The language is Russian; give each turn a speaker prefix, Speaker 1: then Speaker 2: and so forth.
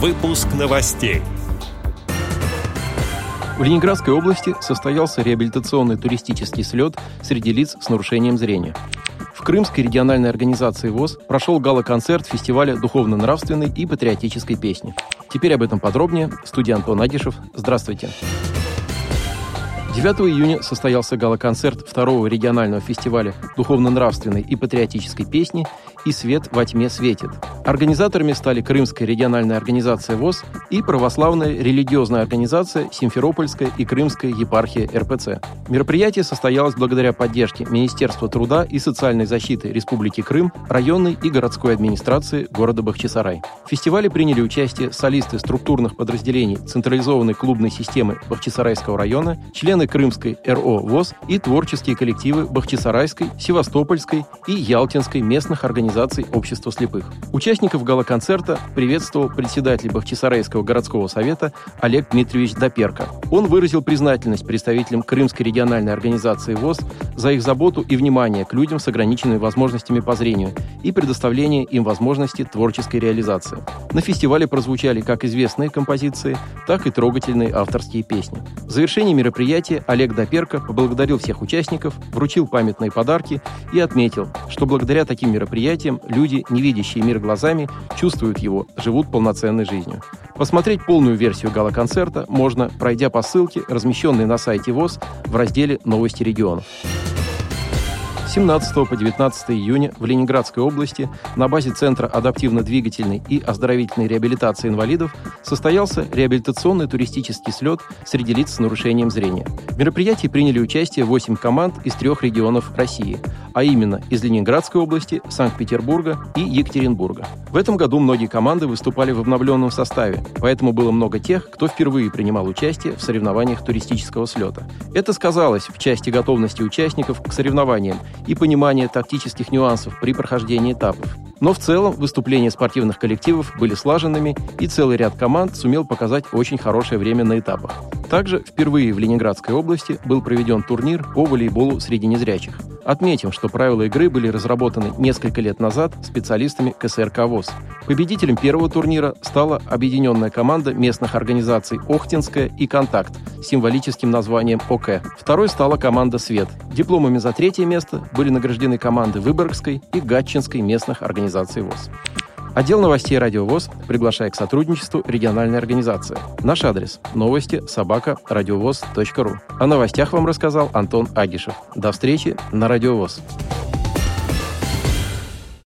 Speaker 1: Выпуск новостей.
Speaker 2: В Ленинградской области состоялся реабилитационный туристический слет среди лиц с нарушением зрения. В Крымской региональной организации ВОЗ прошел гала-концерт фестиваля духовно-нравственной и патриотической песни. Теперь об этом подробнее. Студия Антон Агишев. Здравствуйте. 9 июня состоялся гала-концерт второго регионального фестиваля духовно-нравственной и патриотической песни «И свет во тьме светит». Организаторами стали Крымская региональная организация ВОЗ и православная религиозная организация Симферопольская и Крымская епархия РПЦ. Мероприятие состоялось благодаря поддержке Министерства труда и социальной защиты Республики Крым, районной и городской администрации города Бахчисарай. В фестивале приняли участие солисты структурных подразделений централизованной клубной системы Бахчисарайского района, члены Крымской РО ВОЗ и творческие коллективы Бахчисарайской, Севастопольской и Ялтинской местных организаций общества слепых. Участников гала-концерта приветствовал председатель Бахчисарайского городского совета Олег Дмитриевич Доперко. Он выразил признательность представителям Крымской региональной организации ВОЗ за их заботу и внимание к людям с ограниченными возможностями по зрению и предоставление им возможности творческой реализации. На фестивале прозвучали как известные композиции, так и трогательные авторские песни. В завершении мероприятия Олег Доперко поблагодарил всех участников, вручил памятные подарки и отметил, что благодаря таким мероприятиям люди, не видящие мир глазами, чувствуют его, живут полноценной жизнью. Посмотреть полную версию гала-концерта можно, пройдя по ссылке, размещенной на сайте ВОЗ в разделе «Новости регионов». 17 по 19 июня в Ленинградской области на базе Центра адаптивно-двигательной и оздоровительной реабилитации инвалидов состоялся реабилитационный туристический слет среди лиц с нарушением зрения. В мероприятии приняли участие 8 команд из трех регионов России, а именно из Ленинградской области, Санкт-Петербурга и Екатеринбурга. В этом году многие команды выступали в обновленном составе, поэтому было много тех, кто впервые принимал участие в соревнованиях туристического слета. Это сказалось в части готовности участников к соревнованиям и понимания тактических нюансов при прохождении этапов. Но в целом выступления спортивных коллективов были слаженными, и целый ряд команд сумел показать очень хорошее время на этапах. Также впервые в Ленинградской области был проведен турнир по волейболу среди незрячих. Отметим, что правила игры были разработаны несколько лет назад специалистами КСРК ВОЗ. Победителем первого турнира стала объединенная команда местных организаций «Охтинская» и «Контакт» с символическим названием ОК. Второй стала команда «Свет». Дипломами за третье место были награждены команды Выборгской и Гатчинской местных организаций ВОЗ. Отдел новостей «Радио ВОЗ» приглашает к сотрудничеству региональной организации. Наш адрес – новости собака радиовоз.ру. О новостях вам рассказал Антон Агишев. До встречи на «Радио ВОЗ».